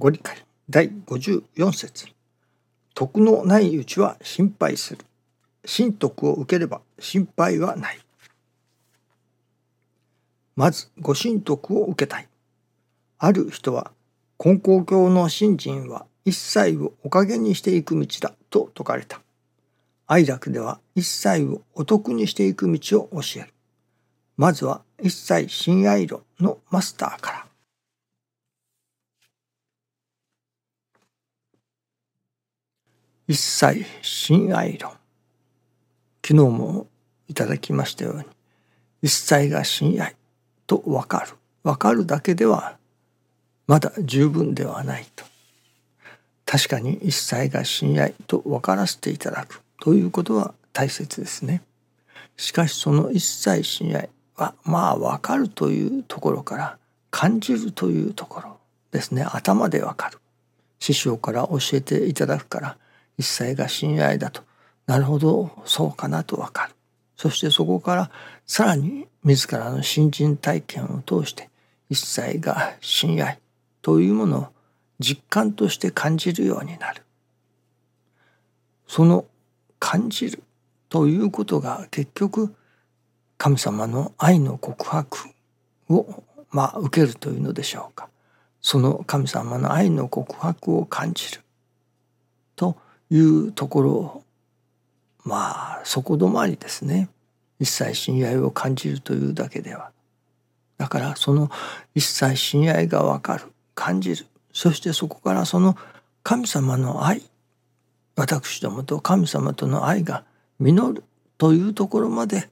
ご理解。第54節。徳のないうちは心配する。神徳を受ければ心配はない。まずご神徳を受けたい。ある人は根高教の信心は一切をおかげにしていく道だと説かれた。愛楽では一切をお得にしていく道を教える。まずは一切親愛論のマスターから。一切親愛論昨日もいただきましたように一切が親愛と分かる。分かるだけではまだ十分ではないと。確かに一切が親愛と分からせていただく。ということは大切ですね。しかしその一切親愛はまあ分かるというところから感じるというところですね。頭で分かる。師匠から教えていただくから一切が親愛だと。なるほど。そうかなと分かる。そしてそこからさらに自らの新人体験を通して一切が親愛というものを実感として感じるようになる。その感じる。ということが結局神様の愛の告白をまあ受けるというのでしょうか。その神様の愛の告白を感じる。いうところまあそこ止まりですね。一切親愛を感じるというだけでは。だからその一切親愛がわかる感じる。そしてそこからその神様の愛私どもと神様との愛が実るというところまで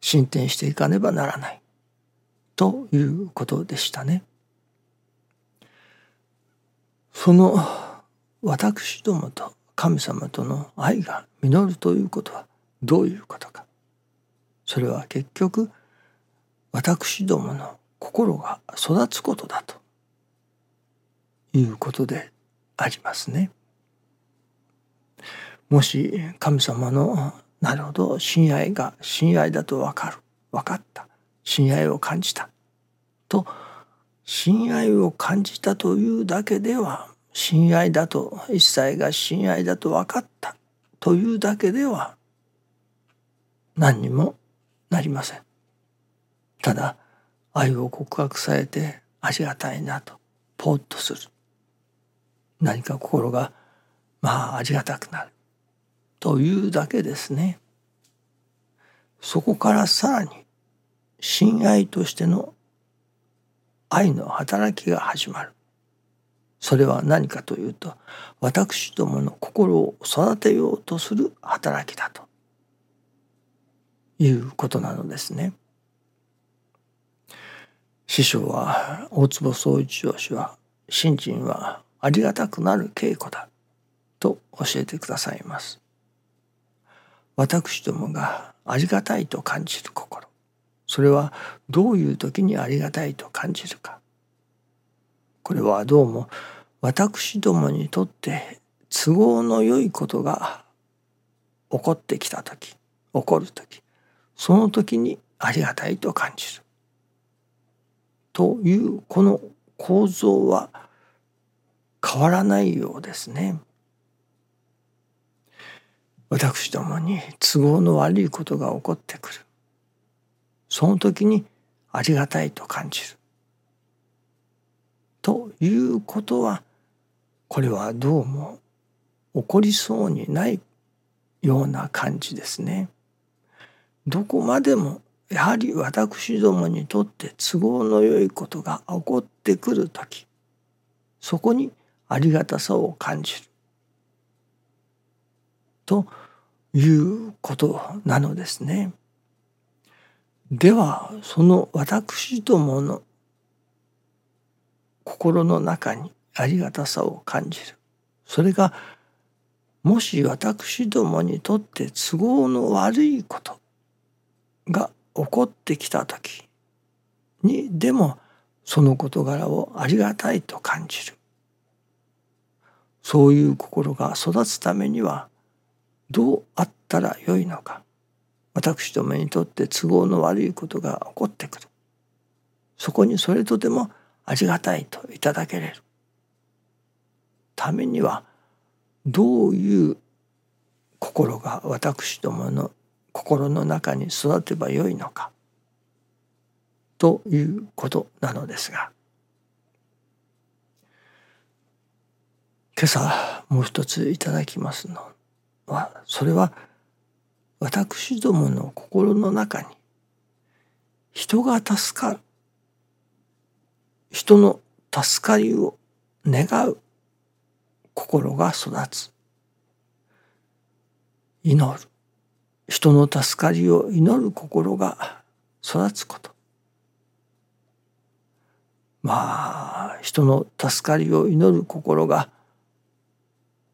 進展していかねばならない。ということでしたね。その私どもと神様との愛が実るということはどういうことかそれは結局私どもの心が育つことだということでありますね。もし神様のなるほど親愛が親愛だと分かる分かった親愛を感じたと親愛を感じたというだけでは親愛だと一切が親愛だと分かったというだけでは何にもなりません。ただ愛を告白されてありがたいなとポッとする何か心がまあありがたくなるというだけですね。そこからさらに親愛としての愛の働きが始まる。それは何かというと私どもの心を育てようとする働きだということなのですね。師匠は大坪宗一郎氏は信心はありがたくなる稽古だと教えてくださいます。私どもがありがたいと感じる心それはどういう時にありがたいと感じるかこれはどうも私どもにとって都合の良いことが起こってきた時起こる時その時にありがたいと感じる。というこの構造は変わらないようですね。私どもに都合の悪いことが起こってくる。その時にありがたいと感じる。ということはこれはどうも起こりそうにないような感じですね。どこまでもやはり私どもにとって都合のよいことが起こってくる時そこにありがたさを感じるということなのですね。ではその私どもの心の中にありがたさを感じる。それがもし私どもにとって都合の悪いことが起こってきた時にでもその事柄をありがたいと感じる。そういう心が育つためにはどうあったらよいのか。私どもにとって都合の悪いことが起こってくる。そこにそれとてもありがたいといただけれる。ためにはどういう心が私どもの心の中に育てばよいのかということなのですが今朝もう一ついただきますのはそれは私どもの心の中に人が助かる人の助かりを願う心が育つ。祈る。人の助かりを祈る心が育つこと。まあ人の助かりを祈る心が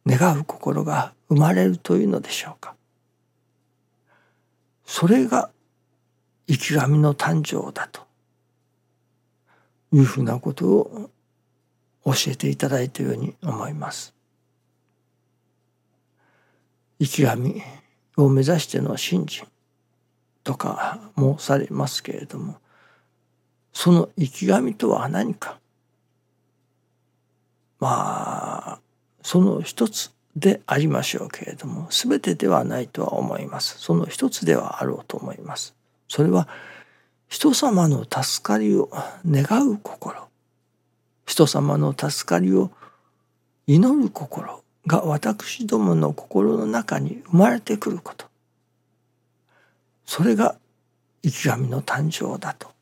願う心が生まれるというのでしょうか。それが生き神の誕生だと。いうふうなことを教えていただいたように思います。生き神を目指しての信心とかもされますけれどもその生き神とは何か？まあその一つでありましょうけれども全てではないとは思います。その一つではあろうと思います。それは人様の助かりを願う心。人様の助かりを祈る心が私どもの心の中に生まれてくること。それが生き神の誕生だと。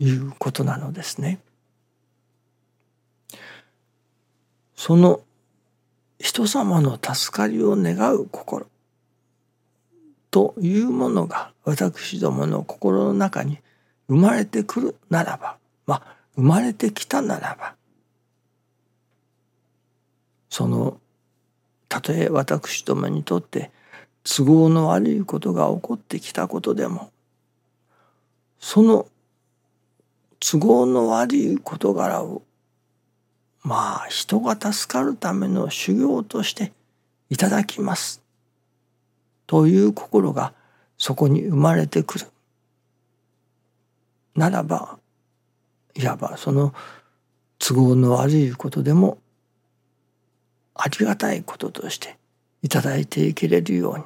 いうことなのですね。その人様の助かりを願う心。というものが私どもの心の中に生まれてくるならばまあ生まれてきたならばそのたとえ私どもにとって都合の悪いことが起こってきたことでもその都合の悪い事柄をまあ人が助かるための修行としていただきます。という心がそこに生まれてくるならばいわばその都合の悪いことでもありがたいこととしていただいていけれるように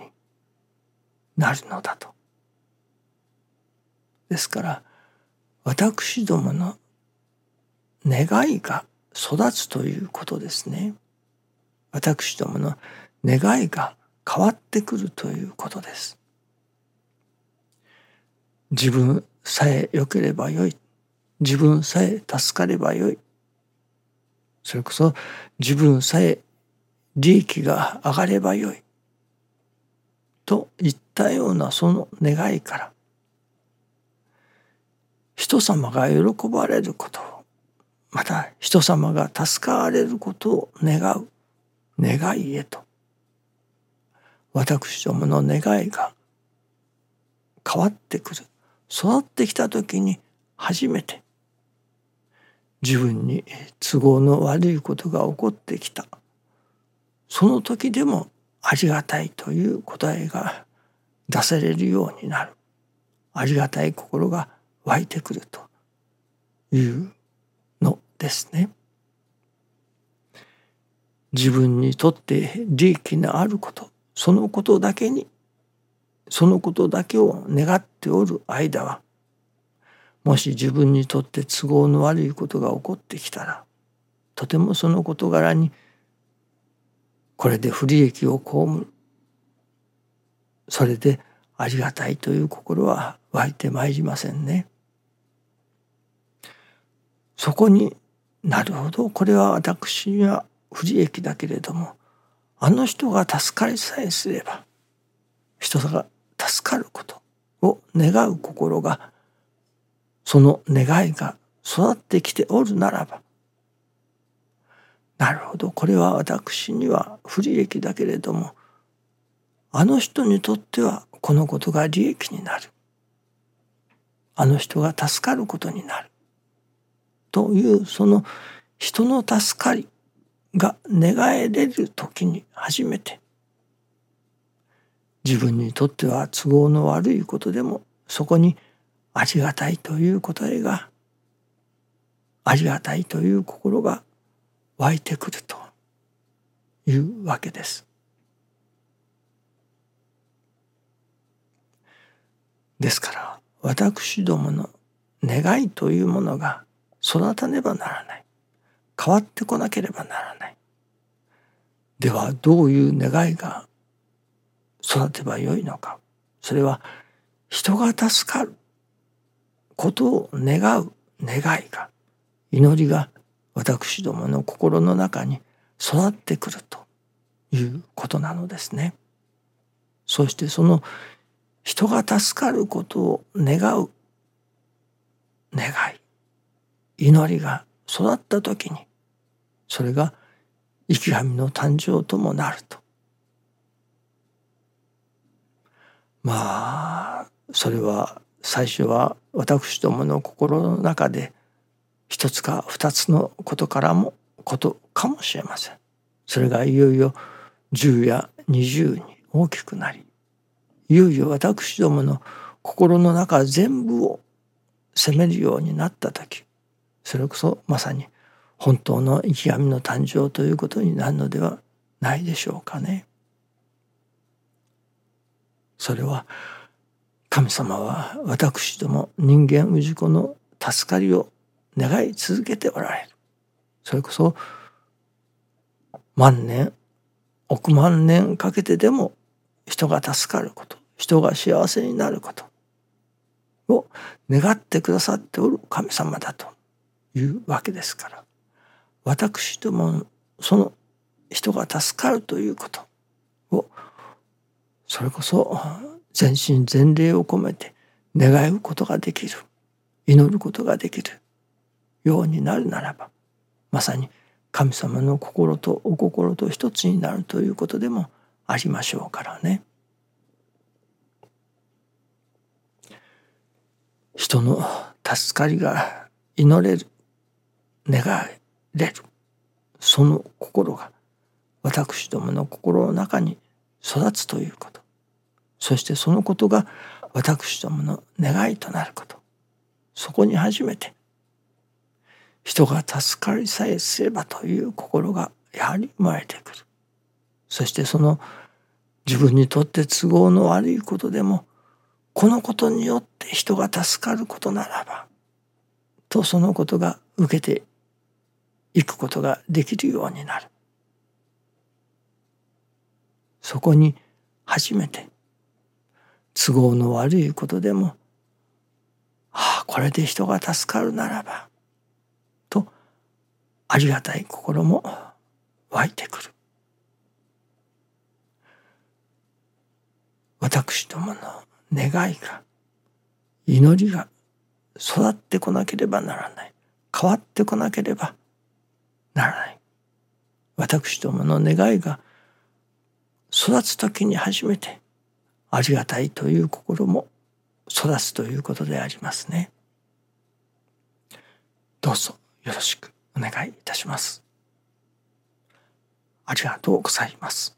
なるのだと。ですから私どもの願いが育つということですね。私どもの願いが変わってくるということです。自分さえ良ければよい。自分さえ助かればよい。それこそ自分さえ利益が上がればよい。といったようなその願いから人様が喜ばれることをまた人様が助かわれることを願う願いへと私どもの願いが変わってくる。育ってきた時に初めて自分に都合の悪いことが起こってきた。その時でもありがたいという答えが出されるようになる。ありがたい心が湧いてくるというのですね。自分にとって利益のあることそのことだけにそのことだけを願っておる間はもし自分にとって都合の悪いことが起こってきたらとてもその事柄にこれで不利益を被るそれでありがたいという心は湧いてまいりませんね。そこになるほどこれは私には不利益だけれどもあの人が助かりさえすれば人が助かることを願う心がその願いが育ってきておるならばなるほどこれは私には不利益だけれどもあの人にとってはこのことが利益になる。あの人が助かることになる。というその人の助かりが願えれる時に初めて自分にとっては都合の悪いことでもそこにありがたいという答えがありがたいという心が湧いてくるというわけです。ですから私どもの願いというものが育たねばならない変わってこなければならないではどういう願いが育てばよいのかそれは人が助かることを願う願いが祈りが私どもの心の中に育ってくるということなのですね。そしてその人が助かることを願う願い祈りが育った時にそれが生き神の誕生ともなるとまあそれは最初は私どもの心の中で一つか二つのことからもことかもしれません。それがいよいよ10や20に大きくなりいよいよ私どもの心の中全部を責めるようになった時それこそまさに本当の生き神の誕生ということになるのではないでしょうかね。それは神様は私ども人間氏子の助かりを願い続けておられる。それこそ万年億万年かけてでも人が助かること人が幸せになることを願ってくださっておる神様だというわけですから私どもその人が助かるということをそれこそ全身全霊を込めて願うことができる祈ることができるようになるならばまさに神様の心とお心と一つになるということでもありましょうからね。人の助かりが祈れる願いれるその心が私どもの心の中に育つということ。そしてそのことが私どもの願いとなること。そこに初めて人が助かりさえすればという心がやはり生まれてくる。そしてその自分にとって都合の悪いことでもこのことによって人が助かることならばとそのことが受けていくことができるようになる。そこに初めて都合の悪いことでもああこれで人が助かるならばとありがたい心も湧いてくる。私どもの願いが祈りが育ってこなければならない。変わってこなければならない。私どもの願いが育つ時に初めてありがたいという心も育つということでありますね。どうぞよろしくお願いいたします。ありがとうございます。